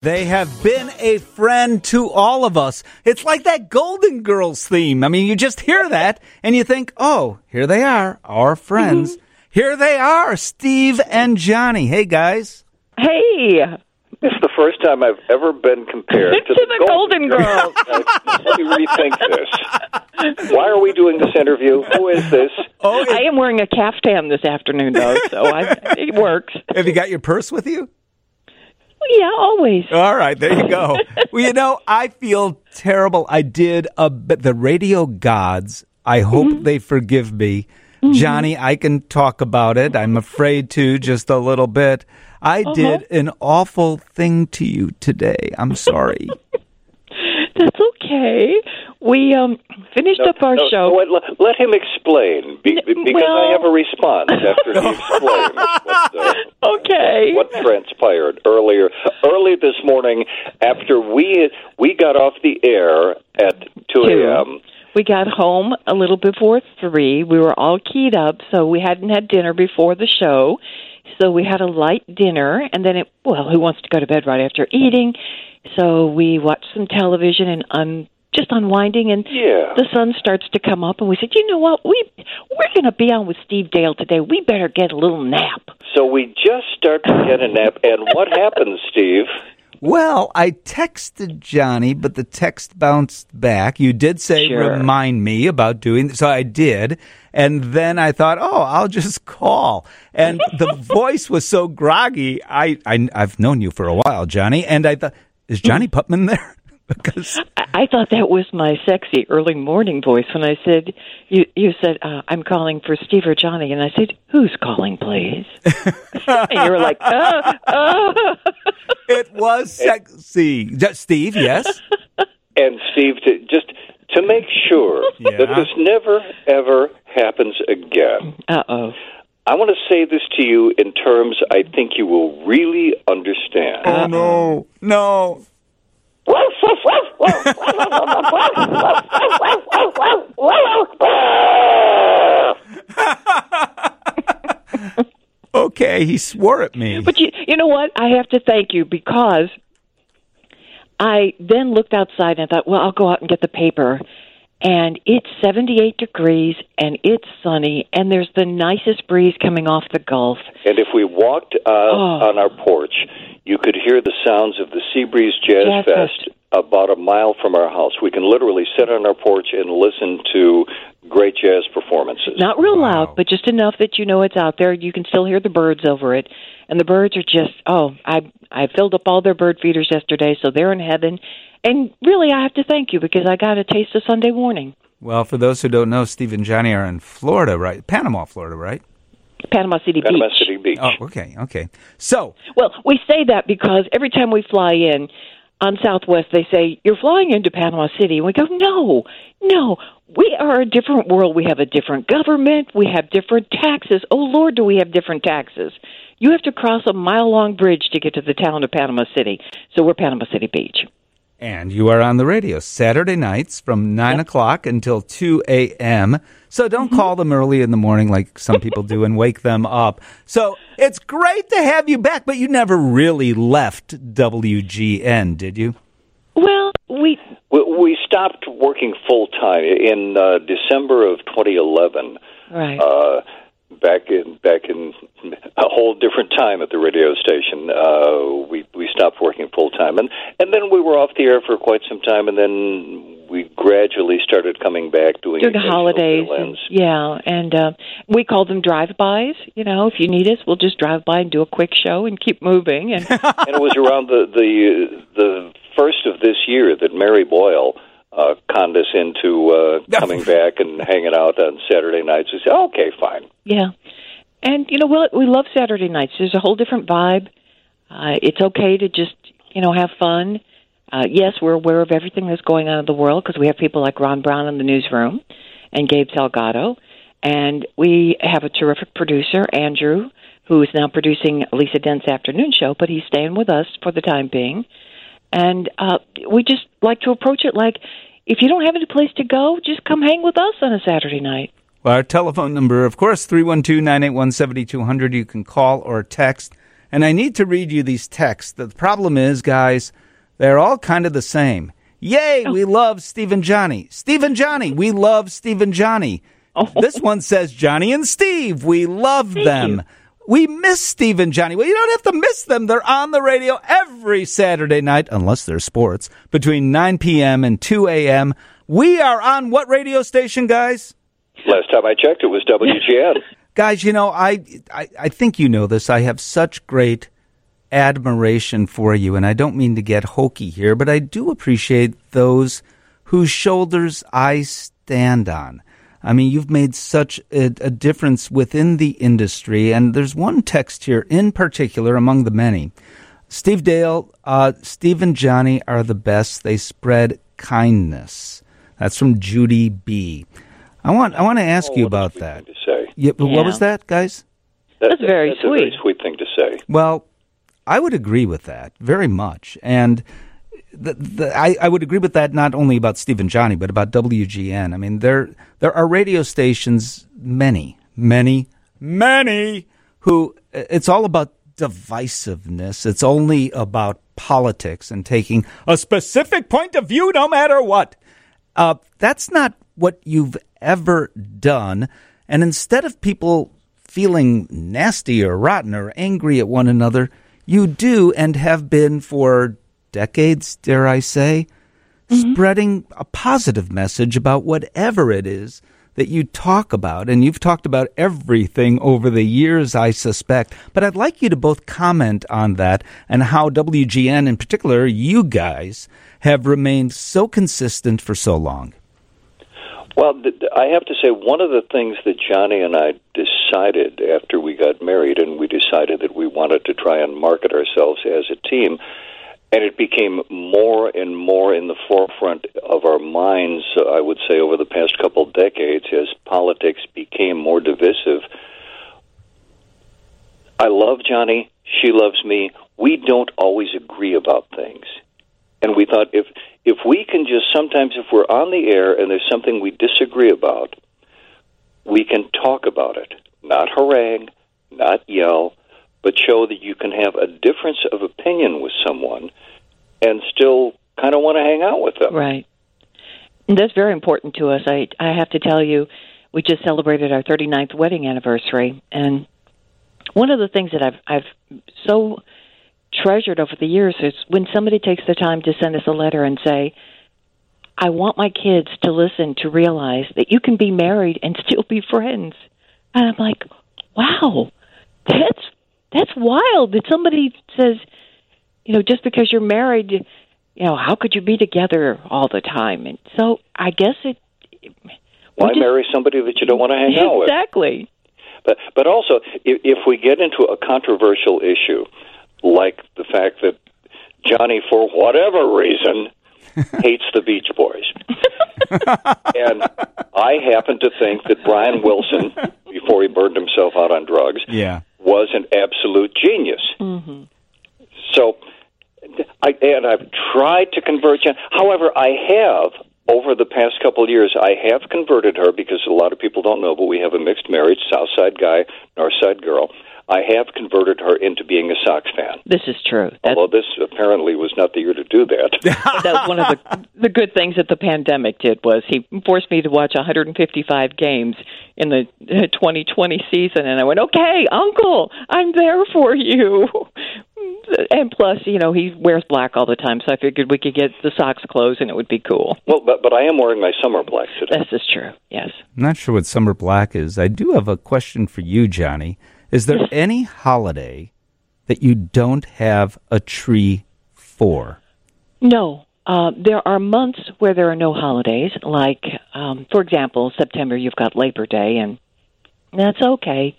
They have been a friend to all of us. It's like that Golden Girls theme. I mean, you just hear that and you think, oh, here they are, our friends. Mm-hmm. Here they are, Steve and Johnnie. Hey, guys. Hey. This is the first time I've ever been compared to, to the, the, Golden, Golden Girls. Let me rethink this. Why are we doing this interview? Who is this? Oh, it, I am wearing a caftan this afternoon, though, so I, it works. Have you got your purse with you? Yeah, always. All right, there you go. well, you know, I feel terrible. I did a but the radio gods. I hope mm-hmm. they forgive me. Mm-hmm. Johnnie, I can talk about it. I'm afraid to just a little bit. I uh-huh. did an awful thing to you today. I'm sorry. That's okay. We um, finished no, up our no, show. Let, let, him explain, be, because well, I have a response after he explains what, uh, okay. what transpired earlier. Early this morning, after we we got off the air at two a.m. We got home a little before three. We were all keyed up, so we hadn't had dinner before the show. So we had a light dinner, and then it. Well, who wants to go to bed right after eating? So we watched some television and un, just unwinding, and yeah. the sun starts to come up, and we said, you know what, we we're going to be on with Steve Dale today. We better get a little nap. So we just start to get a nap, and what happens, Steve? Well, I texted Johnnie, but the text bounced back. You did say sure. remind me about doing so I did. And then I thought, "Oh, I'll just call." And the voice was so groggy. I, I have known you for a while, Johnnie, and I thought is Johnnie mm-hmm. Putman there? Because I, thought that was my sexy early morning voice when I said you you said uh, I'm calling for Steve or Johnnie, and I said who's calling, please? and you were like, oh, oh. it was sexy, Steve. Yes, and Steve to just to make sure yeah. that this never ever happens again. Uh oh. I want to say this to you in terms I think you will really understand. Oh, no. No. okay, he swore at me. But you, you know what? I have to thank you because I then looked outside and I thought, well, I'll go out and get the paper and it's 78 degrees and it's sunny and there's the nicest breeze coming off the Gulf. And if we walked uh, oh. on our porch, you could hear the sounds of the Seabreeze Jazz, Jazz Fest, Fest about a mile from our house. We can literally sit on our porch and listen to great jazz performances. Not real wow. loud, but just enough that you know it's out there. You can still hear the birds over it. And the birds are just oh, I I filled up all their bird feeders yesterday, so they're in heaven and really, I have to thank you because I got a taste of Sunday morning. Well, for those who don't know, Steve and Johnnie are in Florida, right? Panama, Florida, right? Panama City Panama Beach. City Beach. Oh, okay, okay. So, well, we say that because every time we fly in on Southwest, they say you're flying into Panama City, and we go, no, no, we are a different world. We have a different government. We have different taxes. Oh Lord, do we have different taxes? You have to cross a mile long bridge to get to the town of Panama City. So we're Panama City Beach. And you are on the radio Saturday nights from 9 yep. o'clock until 2 a.m. So don't mm-hmm. call them early in the morning like some people do and wake them up. So it's great to have you back, but you never really left WGN, did you? Well, we we, we stopped working full time in uh, December of 2011. Right. Uh, back in back in a whole different time at the radio station. Uh, we we stopped working full time, and and then we were off the air for quite some time, and then we gradually started coming back doing the holidays. And, yeah, and uh, we call them drive-bys. You know, if you need us, we'll just drive by and do a quick show and keep moving. And, and it was around the the the first of this year that Mary Boyle uh, conned us into uh, coming back and hanging out on Saturday nights. We said, oh, okay, fine. Yeah. And, you know, we, we love Saturday nights. There's a whole different vibe. Uh, it's okay to just, you know, have fun. Uh, yes, we're aware of everything that's going on in the world because we have people like Ron Brown in the newsroom and Gabe Salgado. And we have a terrific producer, Andrew, who is now producing Lisa Dent's afternoon show, but he's staying with us for the time being. And uh, we just like to approach it like if you don't have any place to go, just come hang with us on a Saturday night. Well, our telephone number, of course, 312 981 7200. You can call or text And I need to read you these texts. The problem is, guys, they're all kind of the same. Yay, we love Steve and Johnnie. Steve and Johnnie, we love Steve and Johnnie. This one says Johnnie and Steve, we love them. you. We miss Steve and Johnnie. Well, you don't have to miss them. They're on the radio every Saturday night, unless they're sports, between 9 p.m. and 2 a.m. We are on what radio station, guys? Last time I checked, it was WGN. Guys, you know, I, I, I think you know this. I have such great admiration for you, and I don't mean to get hokey here, but I do appreciate those whose shoulders I stand on. I mean, you've made such a, a difference within the industry, and there's one text here in particular among the many. Steve Dale, uh, Steve and Johnnie are the best. They spread kindness. That's from Judy B. I want I want to ask Oh, you what a about sweet that. thing to say. Yeah, but Yeah. what was that, guys? That- That's very that's a very sweet. sweet thing to say. Well, I would agree with that very much, and the, the, I, I would agree with that not only about Steve and Johnnie, but about WGN. I mean, there there are radio stations, many, many, many, who it's all about divisiveness. It's only about politics and taking a specific point of view, no matter what. Uh, that's not what you've ever done. And instead of people feeling nasty or rotten or angry at one another, you do and have been for decades, dare I say, mm-hmm. spreading a positive message about whatever it is that you talk about. And you've talked about everything over the years, I suspect. But I'd like you to both comment on that and how WGN, in particular, you guys, have remained so consistent for so long. Well, th- th- I have to say, one of the things that Johnnie and I decided after we got married, and we decided that we wanted to try and market ourselves as a team, and it became more and more in the forefront of our minds, uh, I would say, over the past couple of decades as politics became more divisive. I love Johnnie. She loves me. We don't always agree about things. And we thought if if we can just sometimes if we're on the air and there's something we disagree about, we can talk about it. Not harangue, not yell, but show that you can have a difference of opinion with someone and still kind of want to hang out with them. Right. And that's very important to us. I I have to tell you, we just celebrated our 39th wedding anniversary, and one of the things that I've I've so treasured over the years is when somebody takes the time to send us a letter and say, "I want my kids to listen to realize that you can be married and still be friends," and I'm like, "Wow, that's that's wild." That somebody says, you know, just because you're married, you know, how could you be together all the time? And so I guess it. Why just- marry somebody that you don't want to hang out with? Exactly. But but also, if, if we get into a controversial issue, like the fact that Johnnie, for whatever reason, hates the Beach Boys, and I happen to think that Brian Wilson, before he burned himself out on drugs, Yeah. Was an absolute genius. mhm So, I and I've tried to convert Jen. However, I have over the past couple of years. I have converted her because a lot of people don't know, but we have a mixed marriage: South Side guy, North Side girl. I have converted her into being a Sox fan. This is true. That, Although this apparently was not the year to do that. that was one of the the good things that the pandemic did was he forced me to watch 155 games in the uh, 2020 season, and I went, "Okay, Uncle, I'm there for you." And plus, you know, he wears black all the time, so I figured we could get the Sox clothes, and it would be cool. well, but but I am wearing my summer black today. This is true. Yes. I'm not sure what summer black is. I do have a question for you, Johnnie. Is there any holiday that you don't have a tree for? No. Uh, there are months where there are no holidays, like, um, for example, September, you've got Labor Day, and that's okay.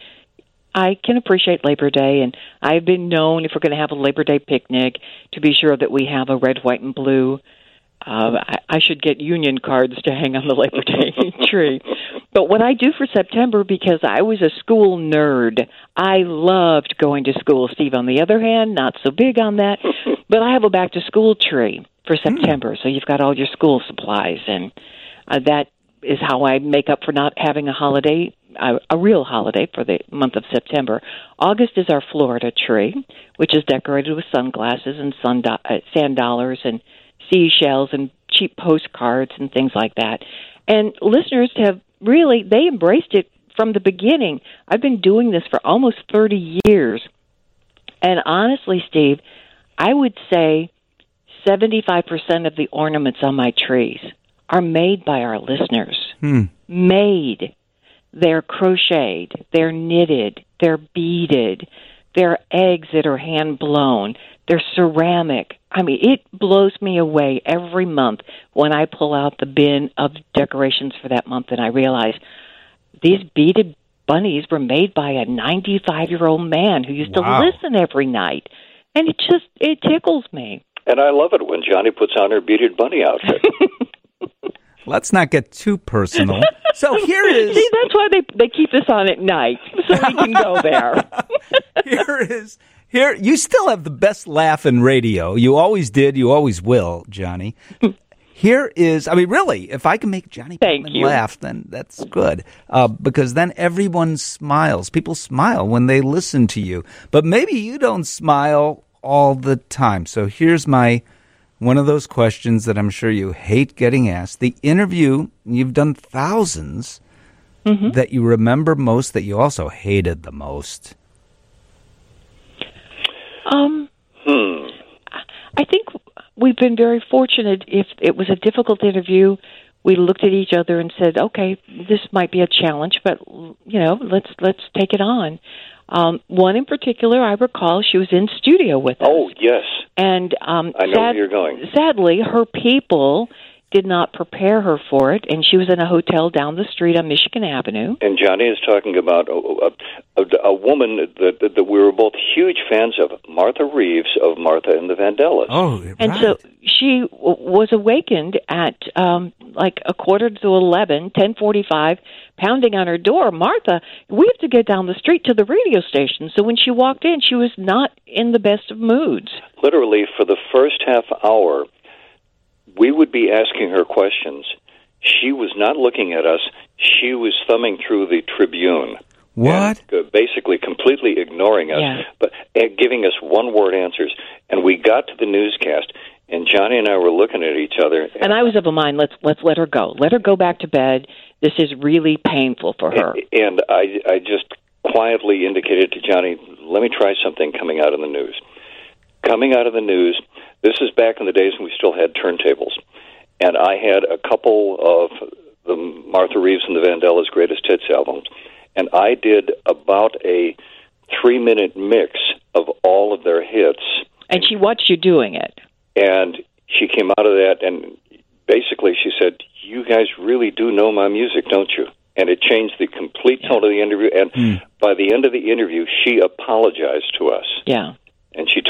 I can appreciate Labor Day, and I've been known if we're going to have a Labor Day picnic to be sure that we have a red, white, and blue. Uh, I, I should get union cards to hang on the Labor Day tree. But what I do for September, because I was a school nerd, I loved going to school. Steve, on the other hand, not so big on that. But I have a back to school tree for September, so you've got all your school supplies, and uh, that is how I make up for not having a holiday a, a real holiday for the month of September. August is our Florida tree, which is decorated with sunglasses and sun do- uh, sand dollars and seashells and cheap postcards and things like that. And listeners have really they embraced it from the beginning. I've been doing this for almost 30 years. And honestly, Steve, I would say 75% of the ornaments on my trees are made by our listeners. Hmm. Made. They're crocheted, they're knitted, they're beaded, they're eggs that are hand blown, they're ceramic. I mean, it blows me away every month when I pull out the bin of decorations for that month and I realize these beaded bunnies were made by a 95 year old man who used Wow. to listen every night. And it just, it tickles me. And I love it when Johnnie puts on her beaded bunny outfit. Let's not get too personal. So here is See, that's why they they keep this on at night so we can go there. here is here you still have the best laugh in radio. You always did, you always will, Johnnie. Here is, I mean, really, if I can make Johnnie Thank Putman you. laugh, then that's good. Uh, because then everyone smiles. People smile when they listen to you. But maybe you don't smile all the time. So here's my one of those questions that I'm sure you hate getting asked. The interview, you've done 1000s Mm-hmm. that you remember most, that you also hated the most. Um, hmm. I think we've been very fortunate. If it was a difficult interview, we looked at each other and said, "Okay, this might be a challenge, but you know, let's let's take it on." Um, one in particular, I recall, she was in studio with us. Oh, yes. and um, I know where you're going. Sadly, her people did not prepare her for it, and she was in a hotel down the street on Michigan Avenue. And Johnnie is talking about a, a, a, a woman that, that, that we were both huge fans of, Martha Reeves of Martha and the Vandellas. Oh, And so she w- was awakened at um, like a quarter to eleven, ten forty-five, pounding on her door. Martha, we have to get down the street to the radio station. So when she walked in, she was not in the best of moods. Literally, for the first half hour, we would be asking her questions. She was not looking at us. She was thumbing through the Tribune. What? and, uh, basically completely ignoring us, Yeah. but uh, giving us one word answers. And we got to the newscast, and Johnnie and I were looking at each other. And I was of a mind, let's let's let her go. Let her go back to bed. This is really painful for her. And I, I just quietly indicated to Johnnie, let me try something coming out in the news. Coming out of the news, this is back in the days when we still had turntables. And I had a couple of the Martha Reeves and the Vandellas greatest hits albums. And I did about a three minute mix of all of their hits. And she watched you doing it. And she came out of that and basically she said, You guys really do know my music, don't you? And it changed the complete tone of the interview. And hmm. by the end of the interview, she apologized to us. Yeah.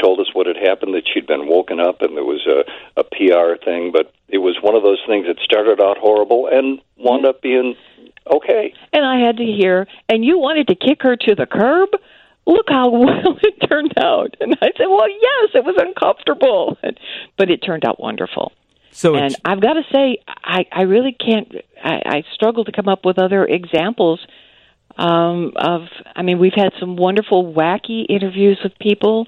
And she told us what had happened, that she'd been woken up and there was a, a PR thing. But it was one of those things that started out horrible and wound up being okay. And I had to hear, and you wanted to kick her to the curb? Look how well it turned out. And I said, well, yes, it was uncomfortable. But it turned out wonderful. So and I've got to say, I, I really can't, I, I struggle to come up with other examples um, of, I mean, we've had some wonderful, wacky interviews with people,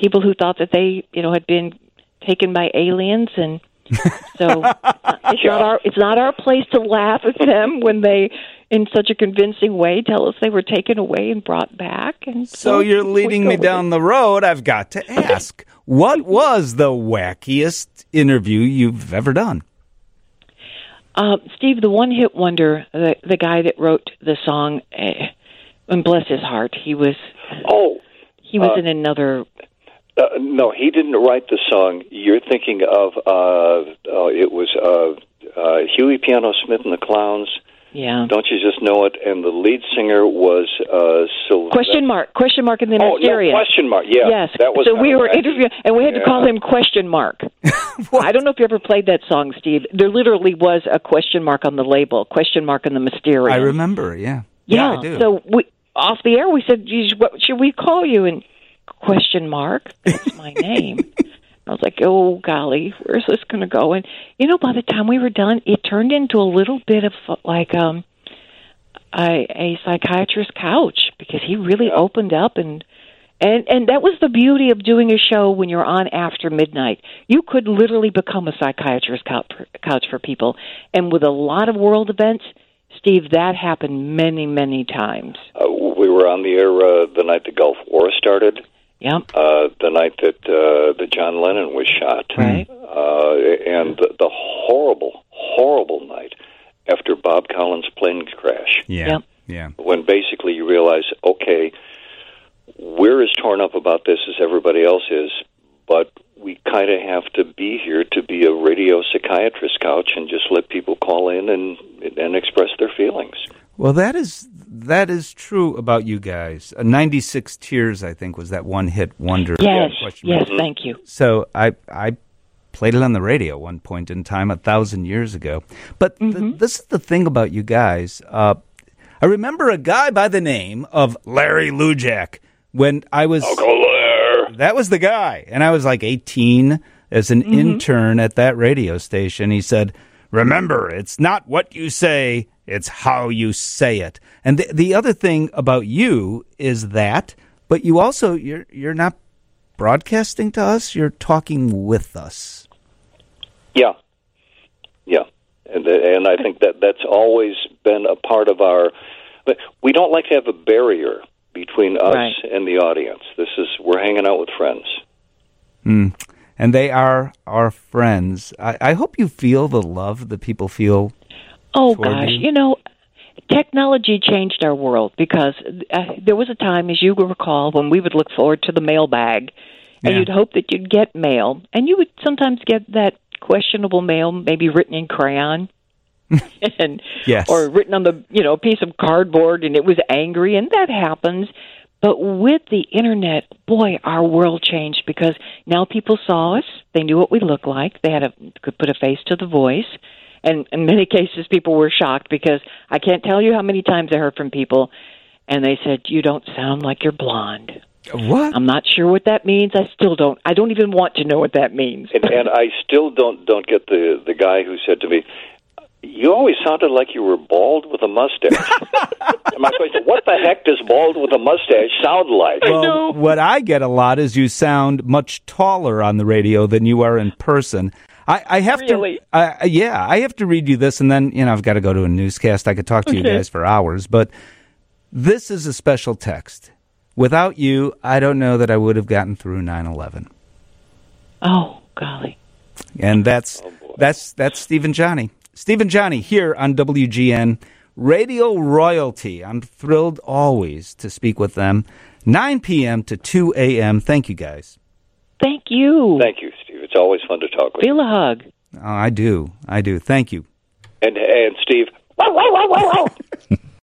people who thought that they, you know, had been taken by aliens and so it's not our it's not our place to laugh at them when they in such a convincing way tell us they were taken away and brought back and So you're leading me with down the road. I've got to ask, what was the wackiest interview you've ever done? Uh, Steve, the one hit wonder, the the guy that wrote the song, eh, and bless his heart, he was Oh, he was Uh, in another. Uh, no, he didn't write the song. You're thinking of uh, uh, it was uh, uh, Huey Piano Smith and the Clowns. Yeah. Don't you just know it? And the lead singer was uh, Sylvester. Question mark? Question mark in the Oh, yeah, Mysterians. question mark. Yeah, yes. that was so we were wacky. interviewing, and we had to call him question mark. I don't know if you ever played that song, Steve. There literally was a question mark on the label. Question mark in the Mysterians. I remember, yeah. Yeah. I do. So we off the air we said, "Geez, "What should we call you?" And question mark. That's my name. I was like, "Oh golly, where's this going to go?" And you know, by the time we were done, it turned into a little bit of like um a, a psychiatrist couch because he really opened up and and and that was the beauty of doing a show when you're on after midnight. You could literally become a psychiatrist couch, couch for people, and with a lot of world events, Steve, that happened many many times. Uh, we were on the air uh, the night the Gulf War started, Yep. uh, the night that uh, that John Lennon was shot, Right. uh, and the, the horrible, horrible night after Bob Collins' plane crash, Yeah. Yep. Yeah. when basically you realize, okay, we're as torn up about this as everybody else is, but we kind of have to be here to be a radio psychiatrist couch and just let people call in and and express their feelings. Well, that is that is true about you guys. Uh, 96 Tears, I think, was that one hit wonder. Yes. question Yes. mark. Thank you. So I I played it on the radio at one point in time, a thousand years ago. But th- this is the thing about you guys. Uh, I remember a guy by the name of Larry Lujack when I was. That was the guy, and I was like 18 as an intern at that radio station. He said, "Remember, it's not what you say." It's how you say it. And the, the other thing about you is that, but you also you're you're not broadcasting to us, you're talking with us. Yeah, yeah, and and I think that that's always been a part of our. But we don't like to have a barrier between us Right. and the audience. This is we're hanging out with friends. Hmm. And they are our friends. I, I hope you feel the love that people feel. Oh gosh, you? you know, technology changed our world because uh, there was a time, as you recall, when we would look forward to the mailbag, and Yeah. you'd hope that you'd get mail, and you would sometimes get that questionable mail, maybe written in crayon. and Yes. or written on the you know piece of cardboard and it was angry and that happens but with the internet boy our world changed because now people saw us. They knew what we looked like. They had a could put a face to the voice. And in many cases people were shocked because i can't tell you how many times i heard from people and they said you don't sound like you're blonde. What? i'm not sure what that means. I still don't i don't even want to know what that means. And, and I still don't don't get the the guy who said to me, "You always sounded like you were bald with a mustache." and my question: What the heck does bald with a mustache sound like? Well, what I get a lot is you sound much taller on the radio than you are in person. I, I have Really? to, I yeah, I have to read you this, and then you know I've got to go to a newscast. I could talk to you guys for hours, but this is a special text. Without you, I don't know that I would have gotten through 9/11. oh golly And that's oh, that's that's Stephen Johnnie. Stephen Johnnie here on WGN Radio Royalty. I'm thrilled always to speak with them. 9 p.m. to 2 a.m. Thank you guys. thank you Thank you, Steve. It's always fun to talk with you. feel a hug Oh, I do. I do. Thank you. And and Steve, wow, wow, wow, wow, wow.